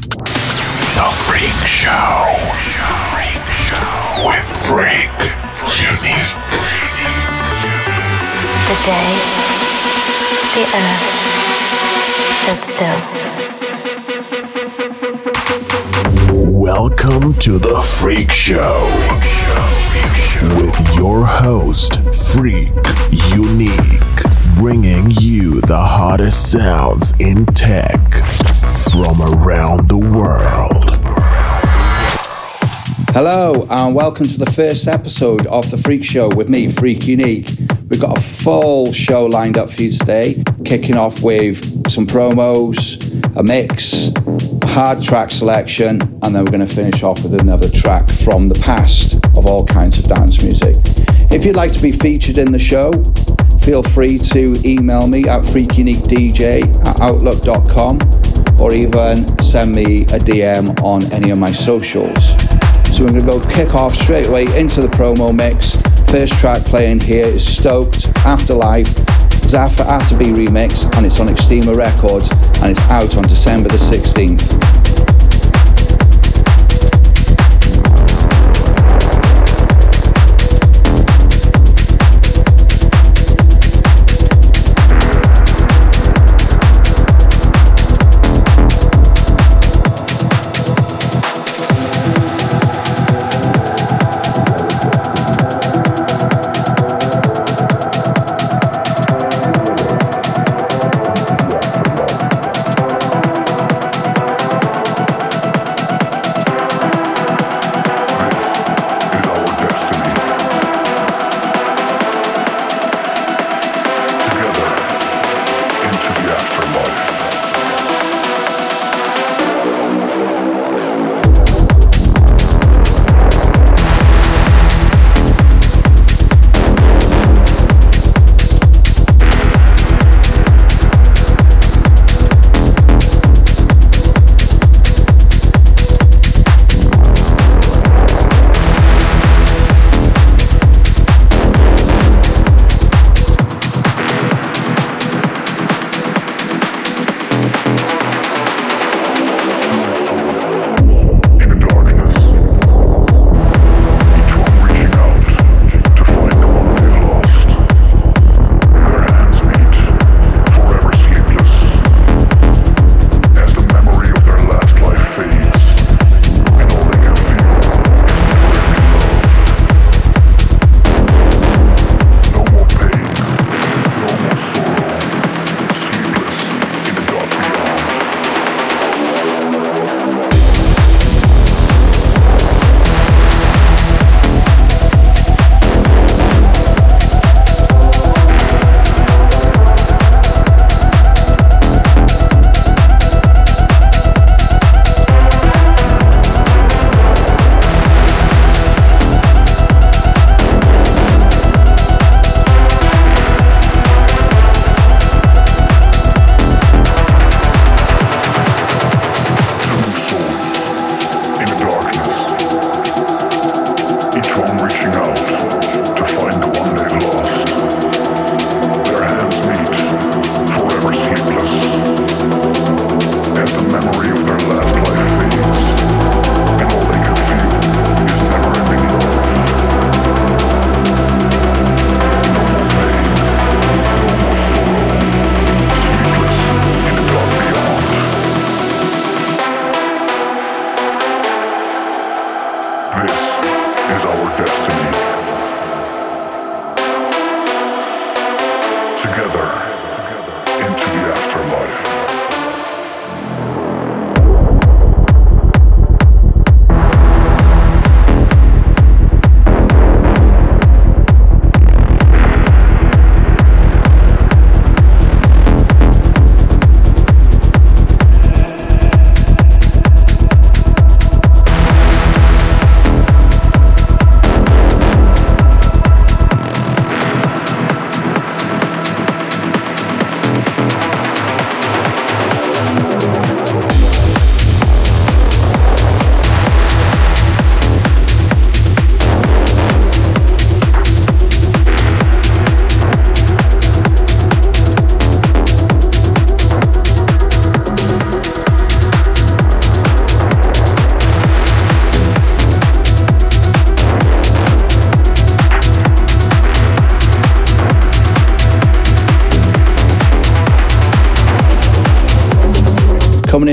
The Freaq Show. With Freak Unique. The day the earth stood still. Welcome to the Freaq Show. With your host, Freak Unique, bringing you the hottest sounds in tech from around the world. Hello, and welcome to the first episode of The Freaq Show with me, Freak Unique. We've got a full show lined up for you today, kicking off with some promos, a mix, hard track selection, and then we're going to finish off with another track from the past of all kinds of dance music. If you'd like to be featured in the show, feel free to email me at freakuniquedj at outlook.com or even send me a DM on any of my socials. So we're going to go kick off straight away into the promo mix. First track playing here is Stoked Afterlife Zafer Atabey remix and it's on Extima Records and it's out on December the 16th.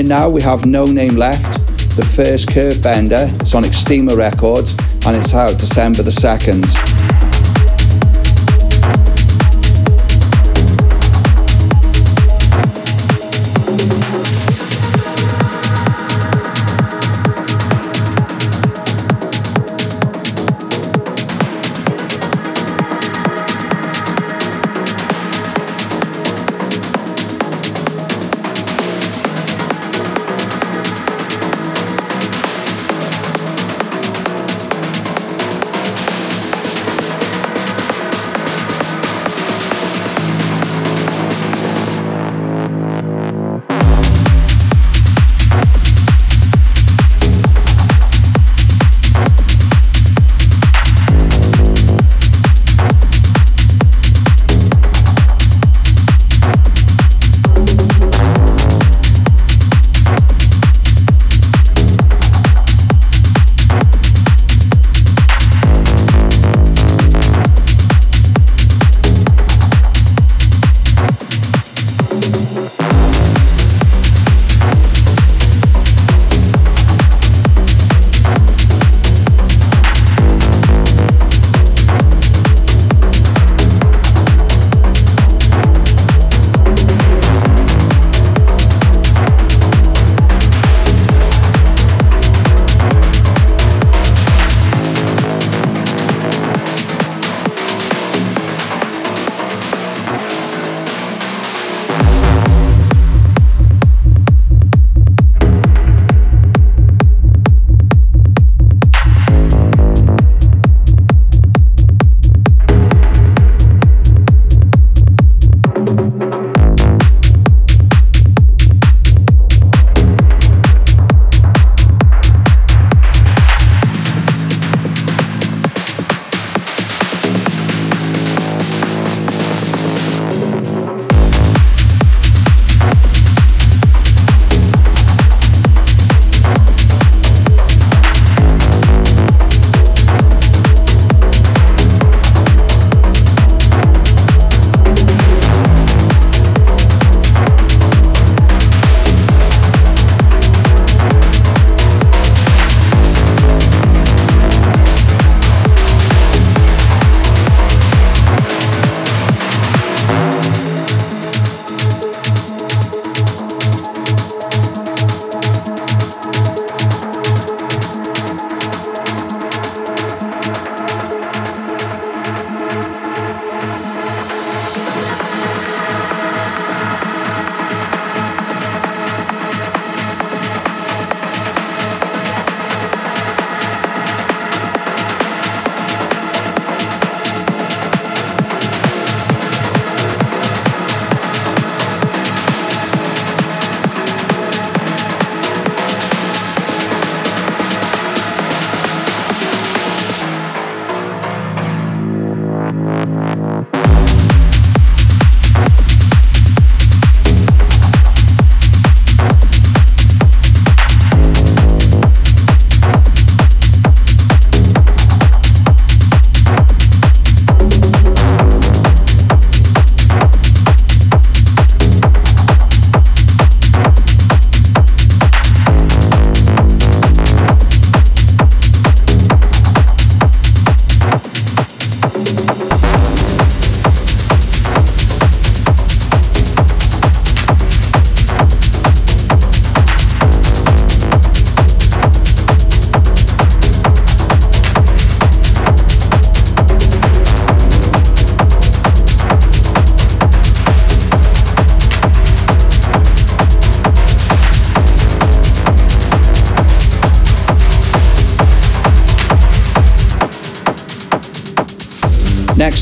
Now, we have No Name Left, the first Curve Bender, Sonic Steamer Records, and it's out December the 2nd.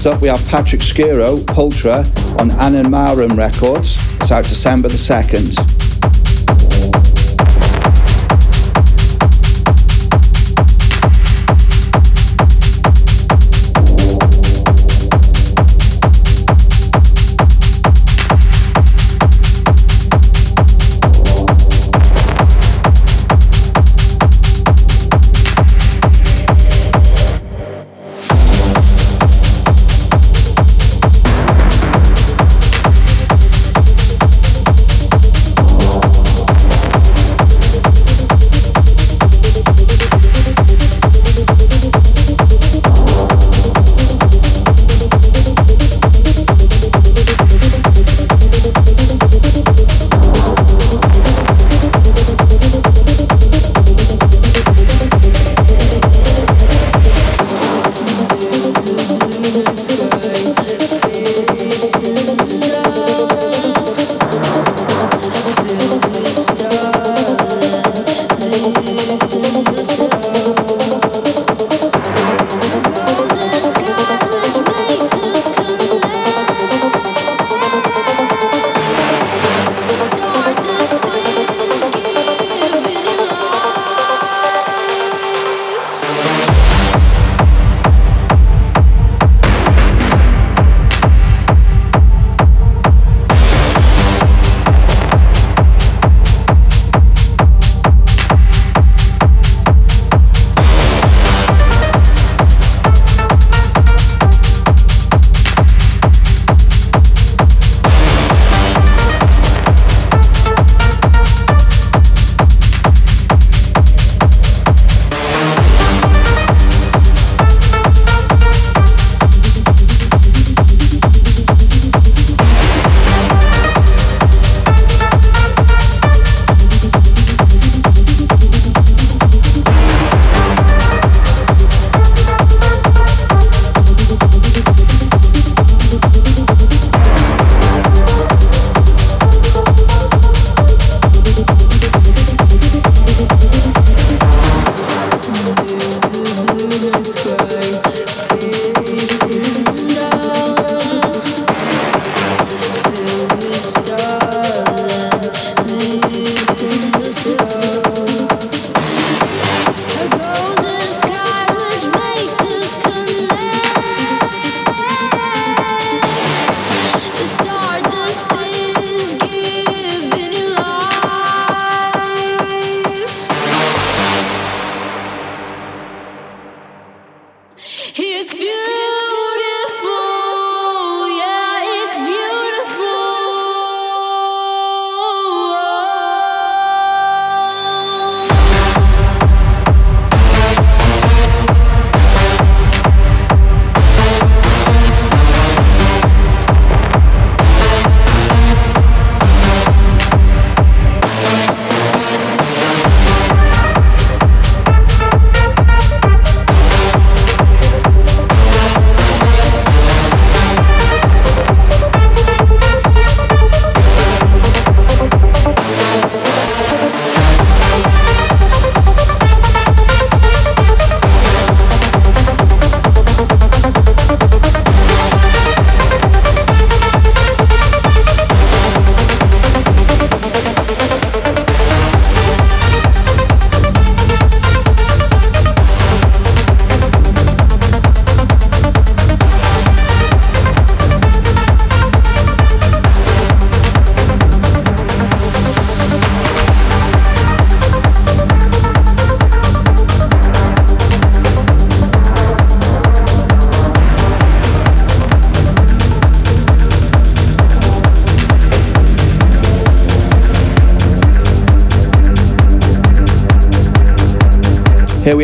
Next up, we have Patrick Scuro, Pulchra, on Anamarum Records. It's out December the 2nd.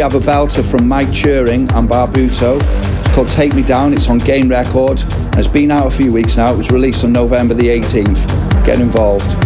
We have a belter from Mike Turing and Barbuto. It's called Take Me Down. It's on Gain Record. It's been out a few weeks now. It was released on November the 18th. Get involved.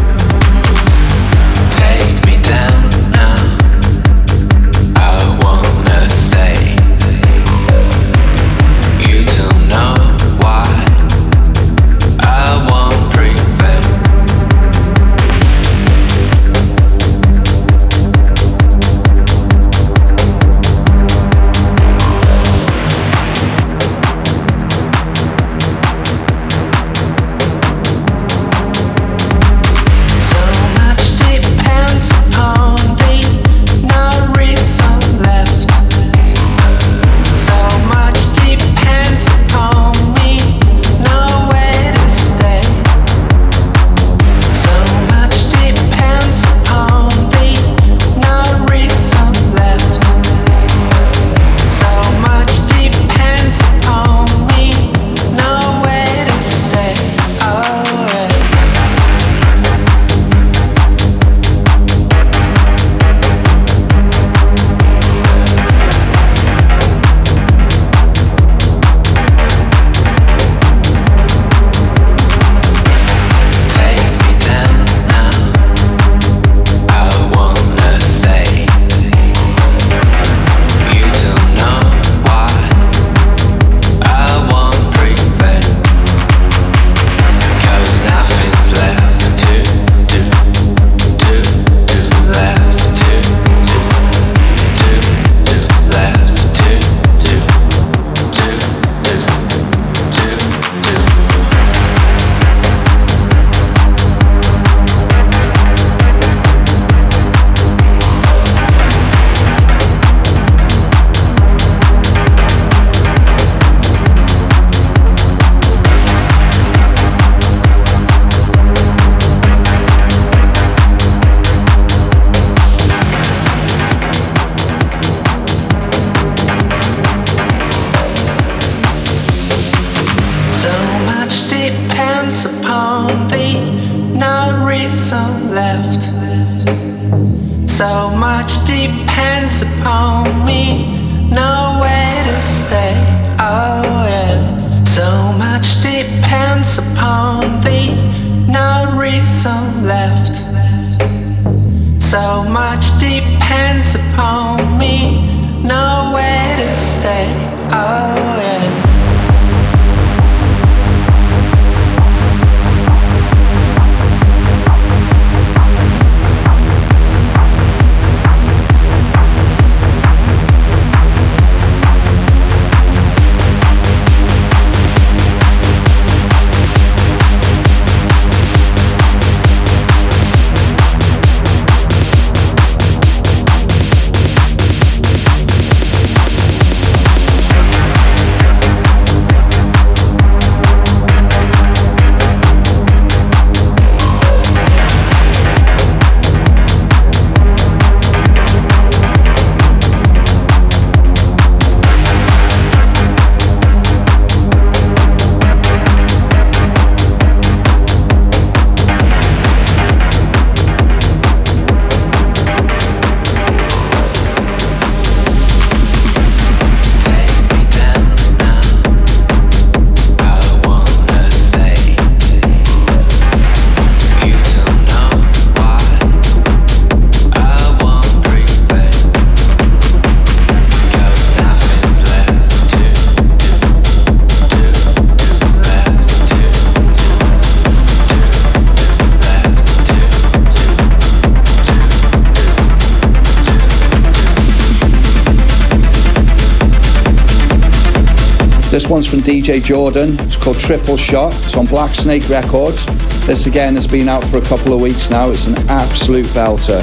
DJ Jordan. It's called Triple Shot. It's on Black Snake Records. This again has been out for a couple of weeks now. It's an absolute belter.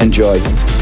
Enjoy.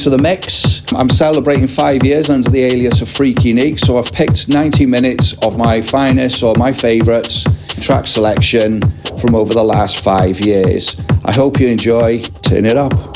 Welcome to the mix. I'm celebrating five years under the alias of Freak Unique, so I've picked 90 minutes of my finest or my favourites track selection from over the last five years. I hope you enjoy. Turn it up.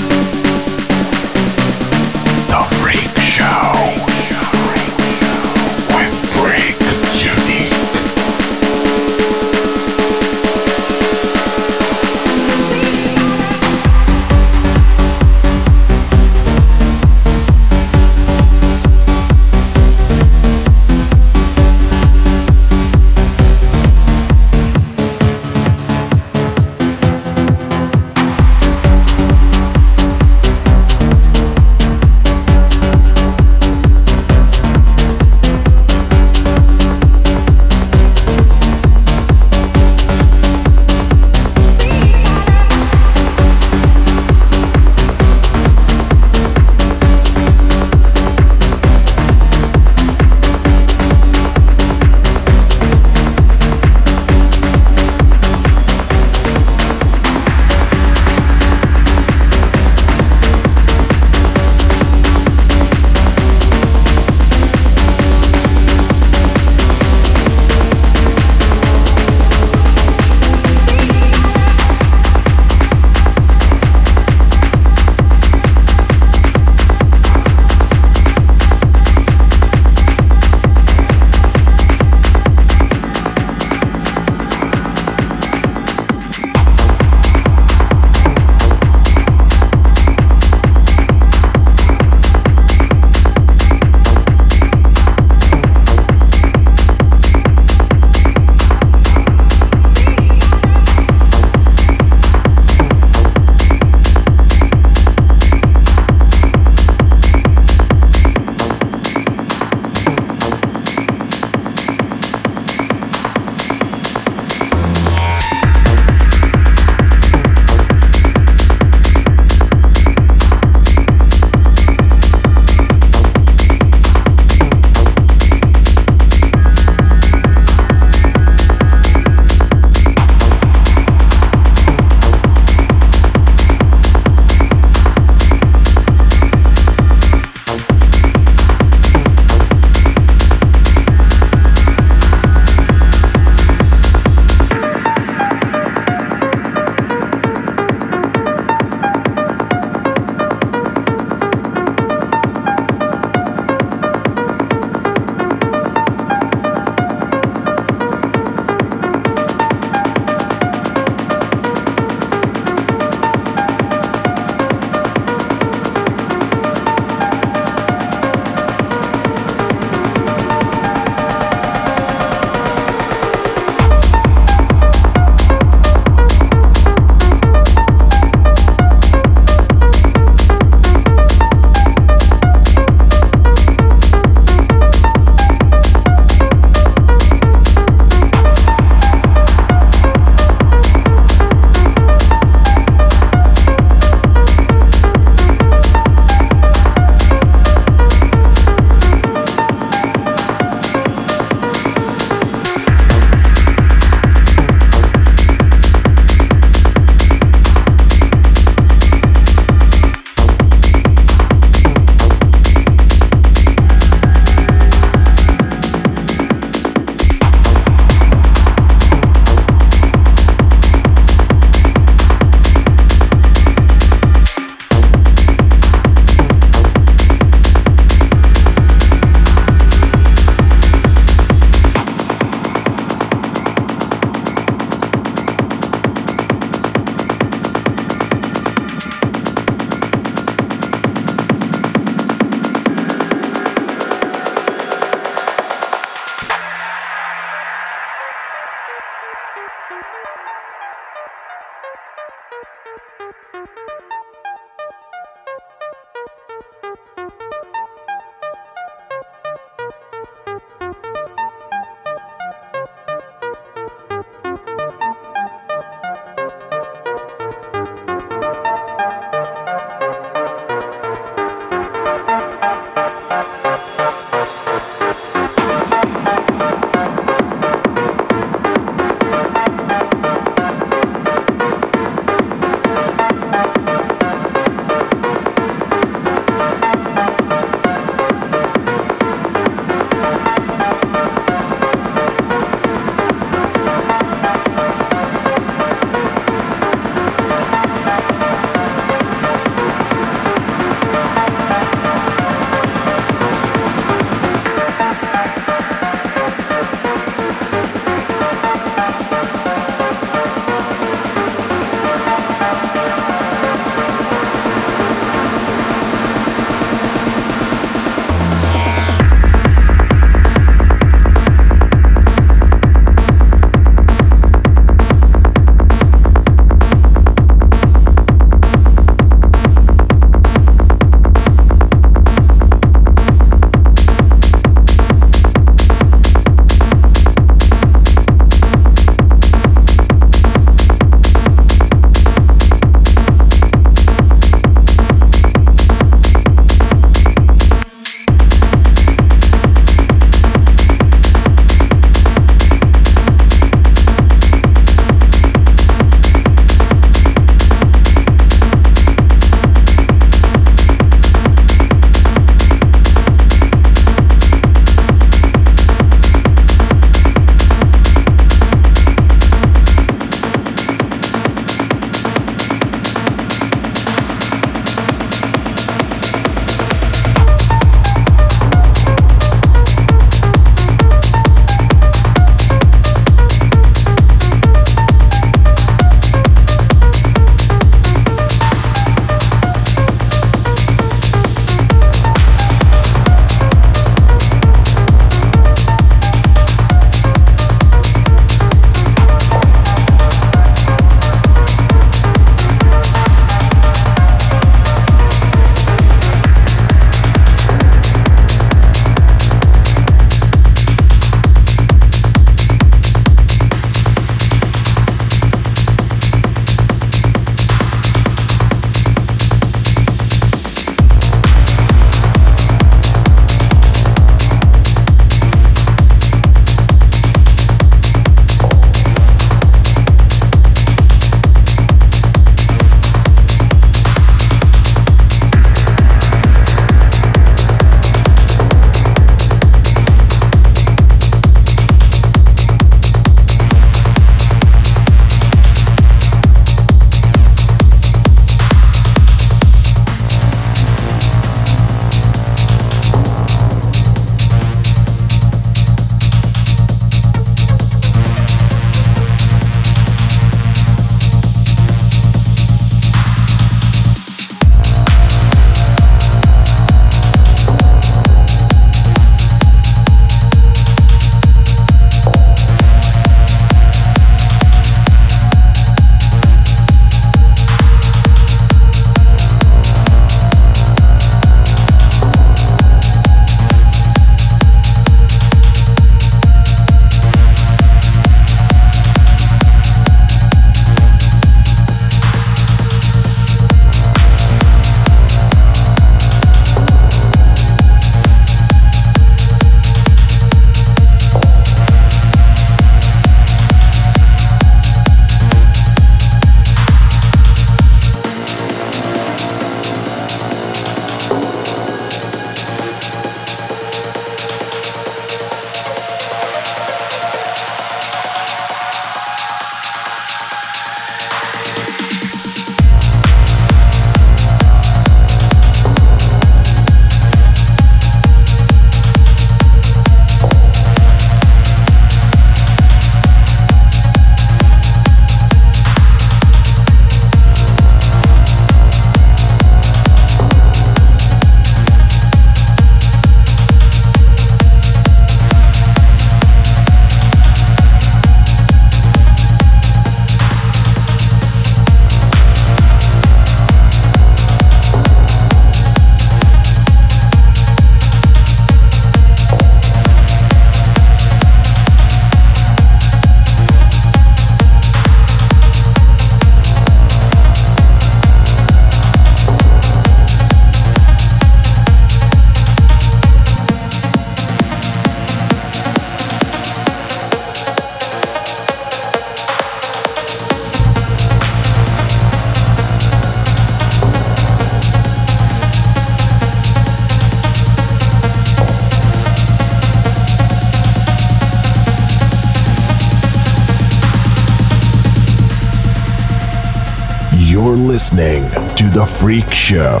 Listening to The Freaq Show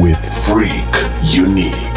with Freak Unique.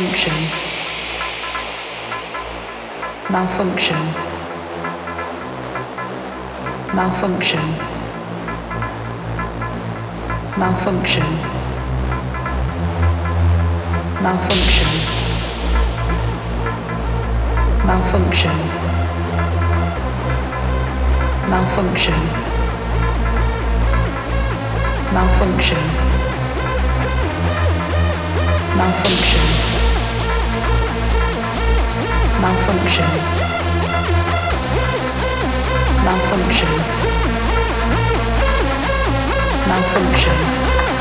malfunction. Malfunction. Malfunction. Malfunction. Malfunction. Malfunction. Malfunction. Malfunction. Malfunction. Malfunction. Malfunction. Malfunction.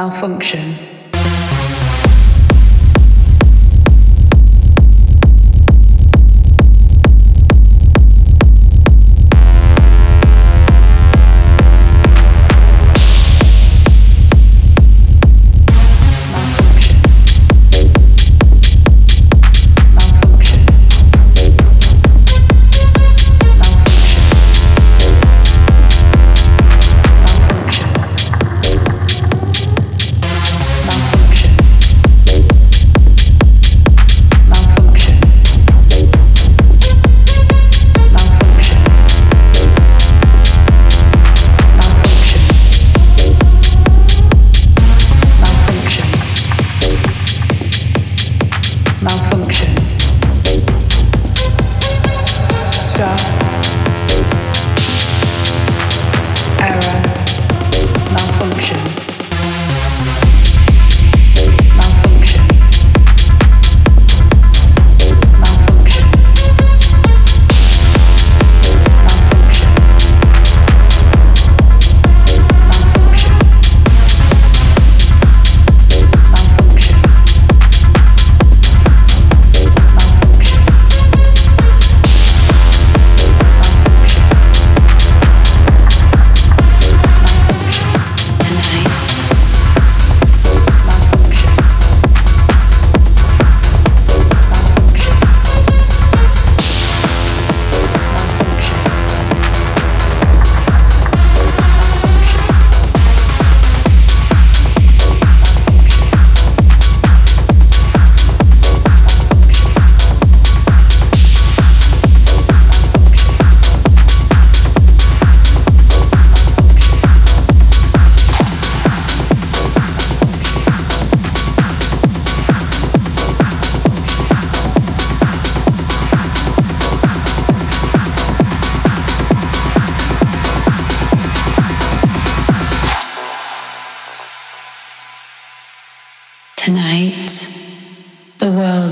Malfunction.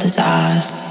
his eyes.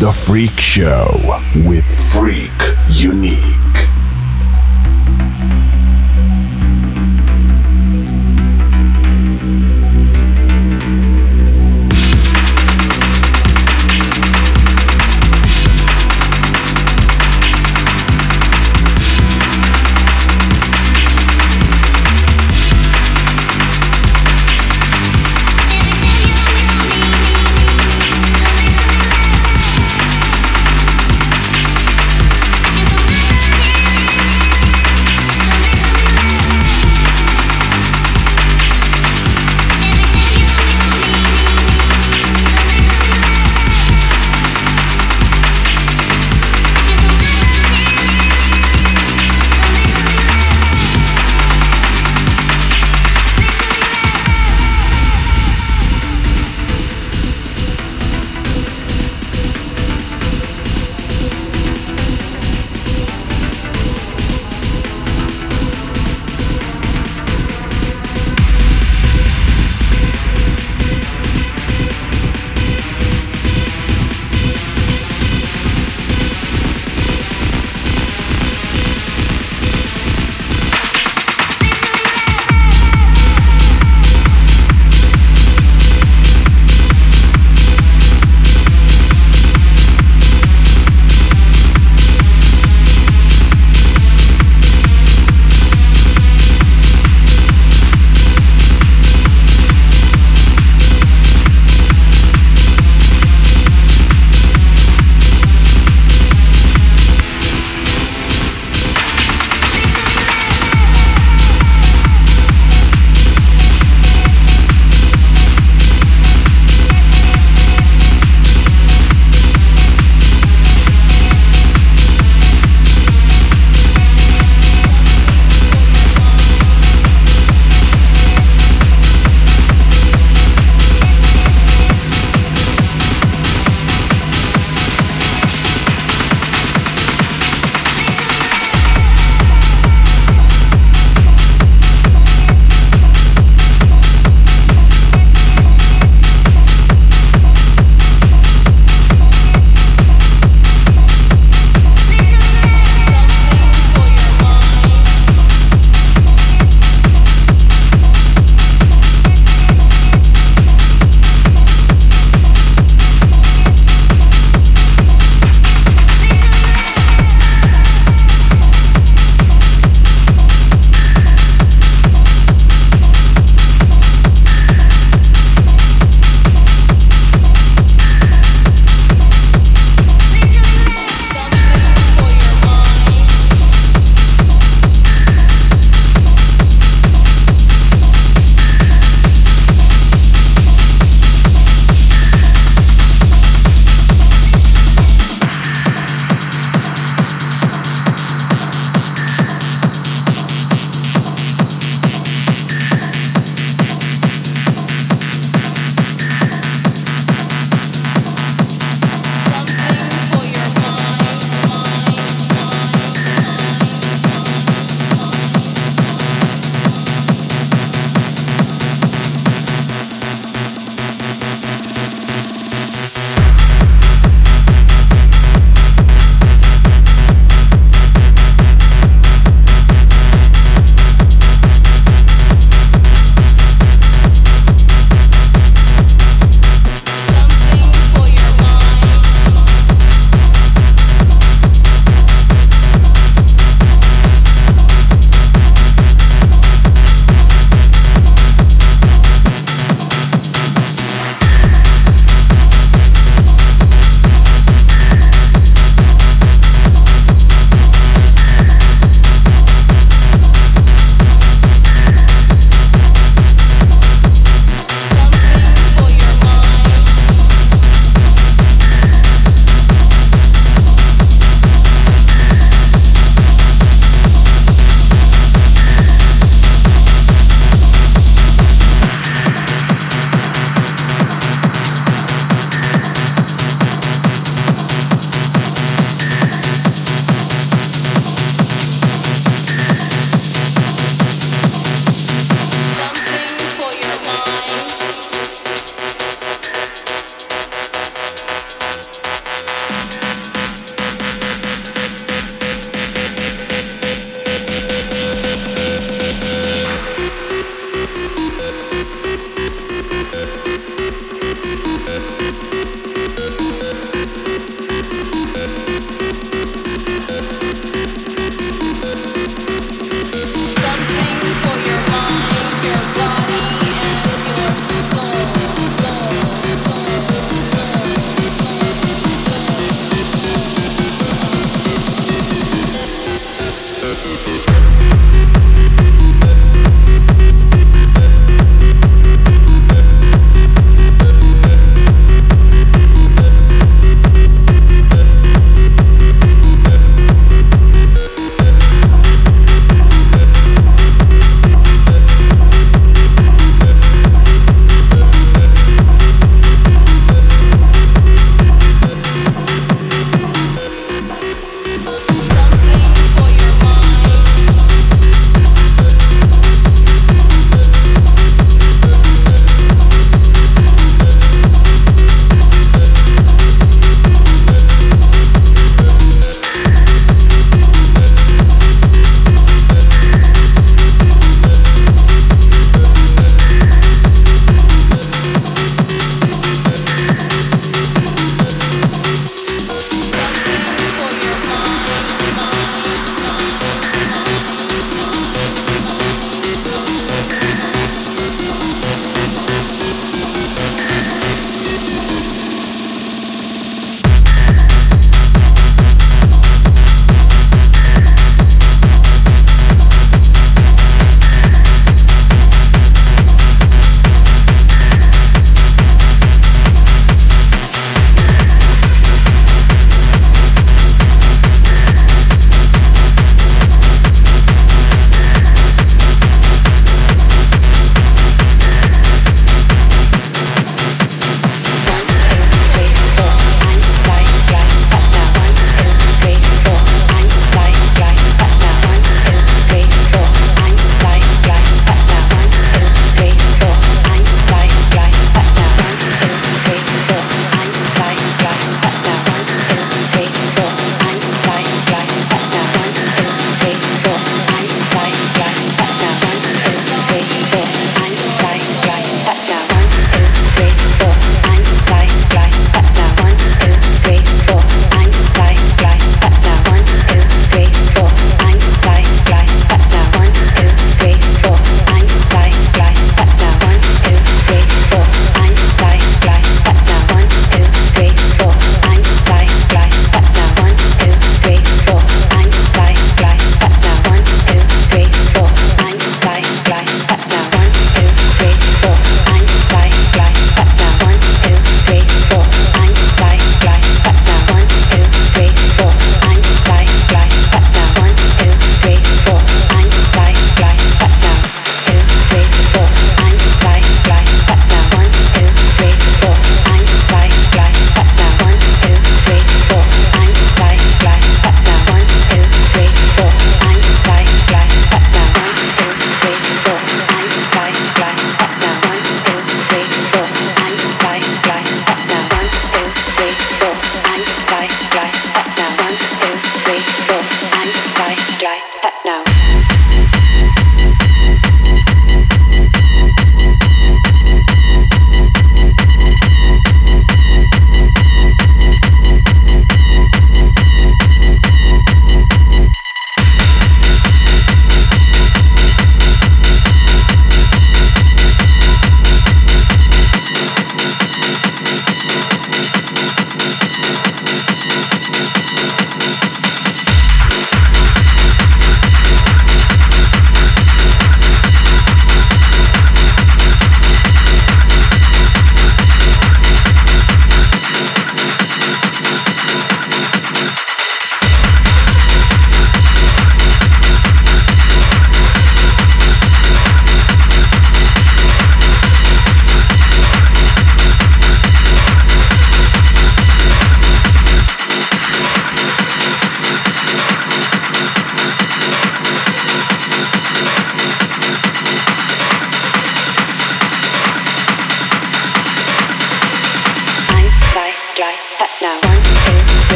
The Freaq Show with Freak Unique.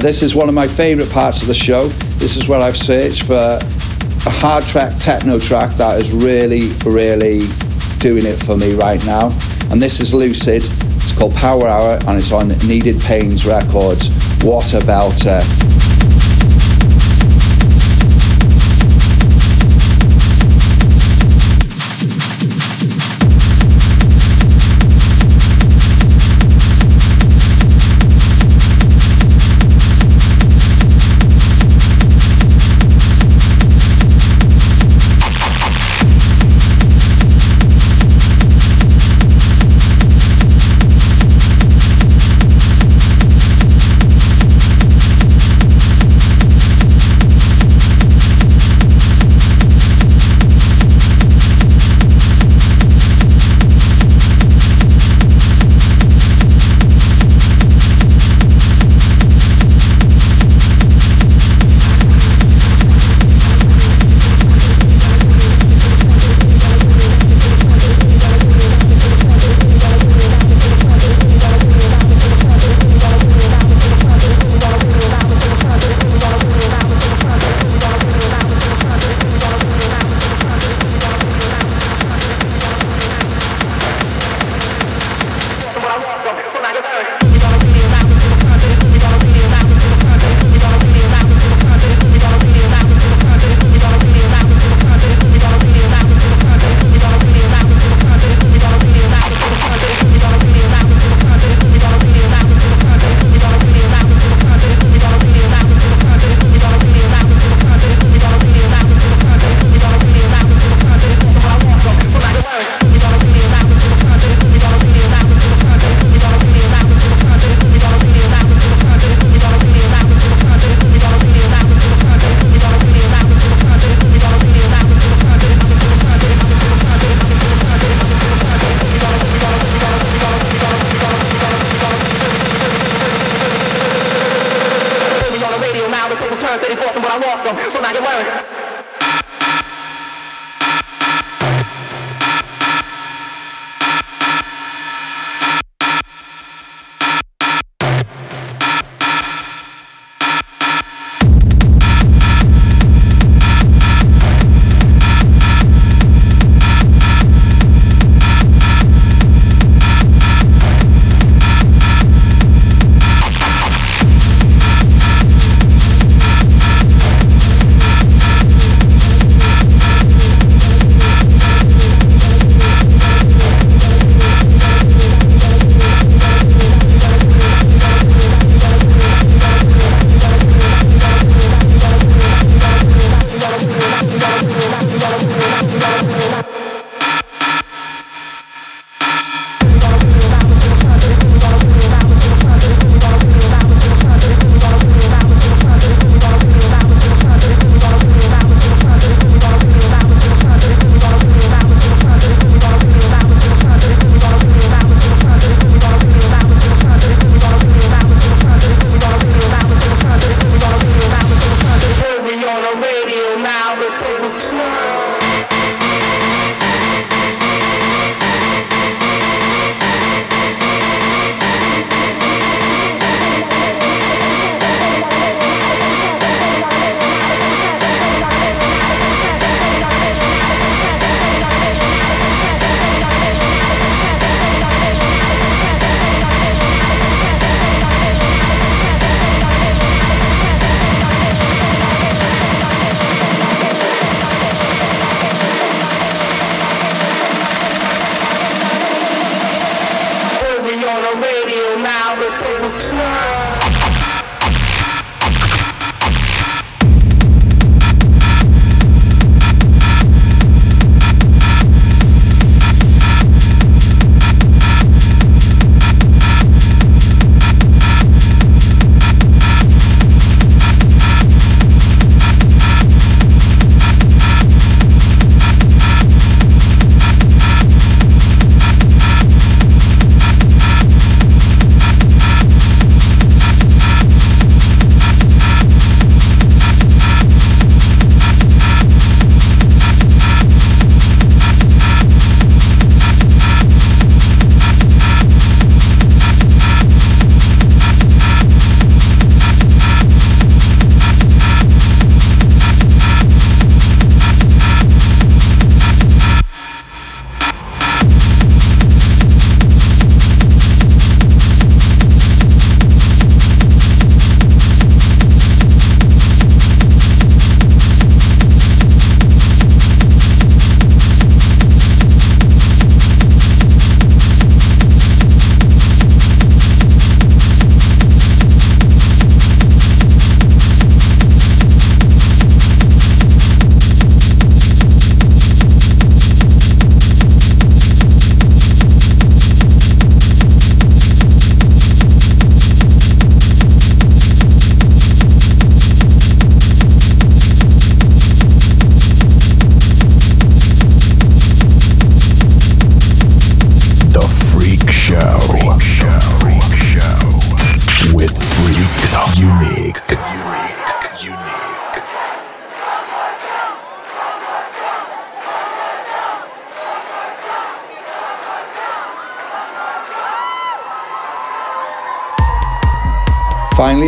This is one of my favourite parts of the show. This is where I've searched for a hard track techno track that is really, really doing it for me right now. And this is Luciid. It's called Power Hour and it's on Kneaded Pains Records. What a belter.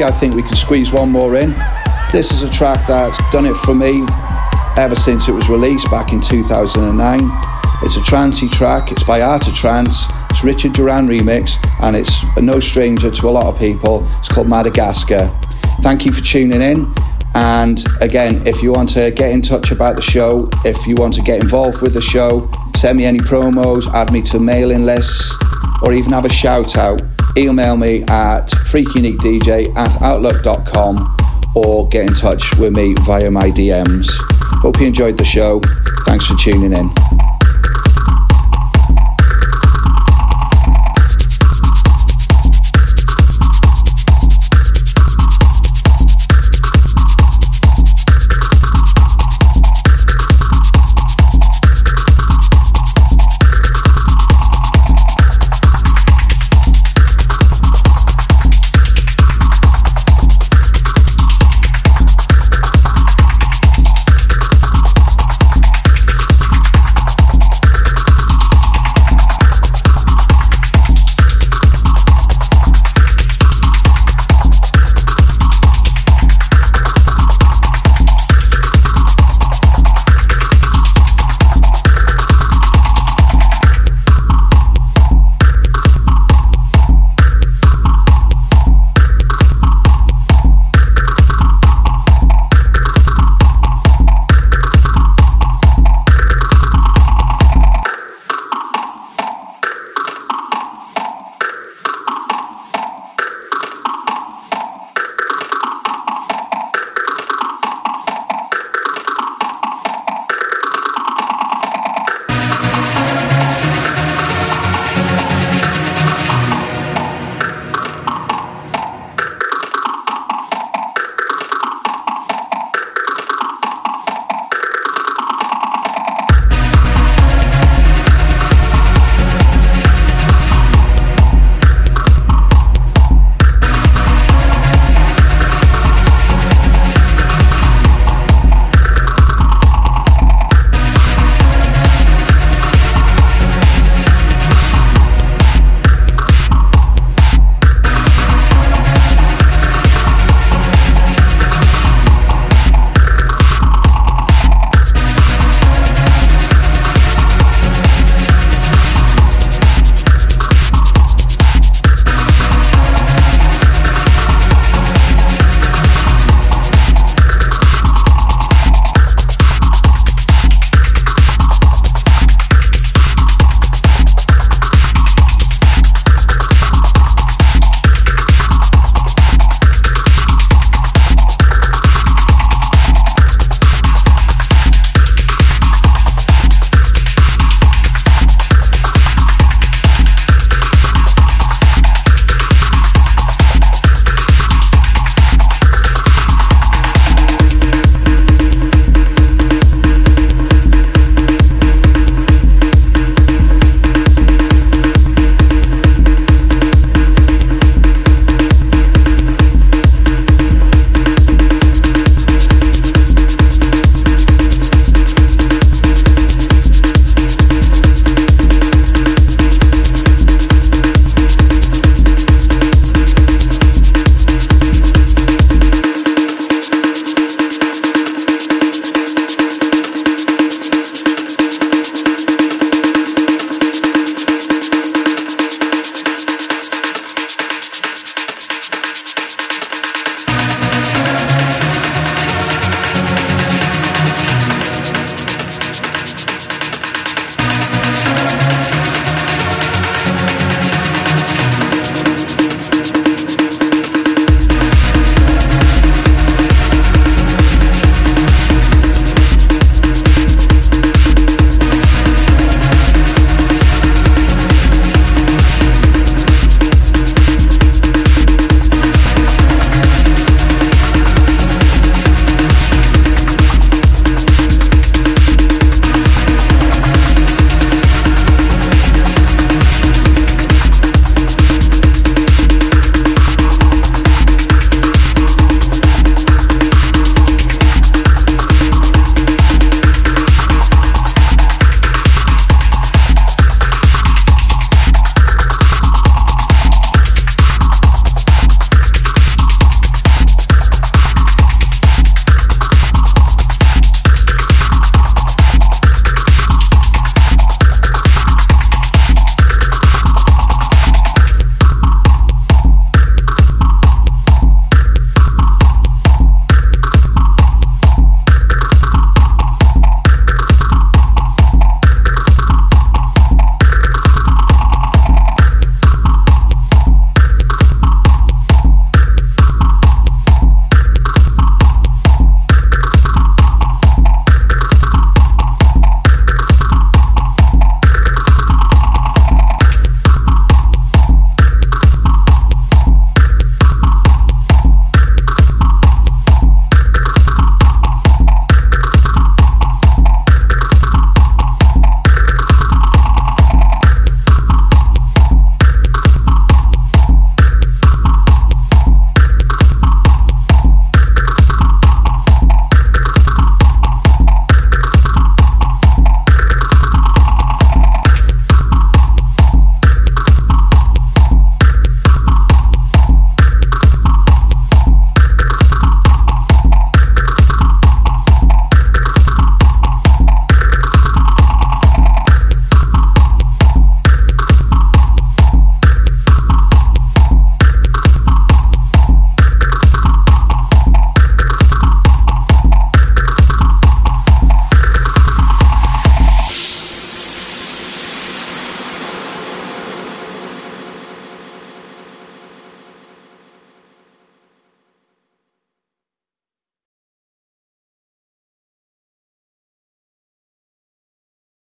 I think we can squeeze one more in. This is a track that's done it for me ever since it was released back in 2009. It's a trancey track, it's by Art of Trance, it's Richard Durand remix, and it's no stranger to a lot of people. It's called Madagascar. Thank you for tuning in. And again, if you want to get in touch about the show, if you want to get involved with the show, send me any promos, add me to mailing lists, or even have a shout out, email me at freakuniquedj at outlook.com or get in touch with me via my DMs. Hope you enjoyed the show. Thanks for tuning in.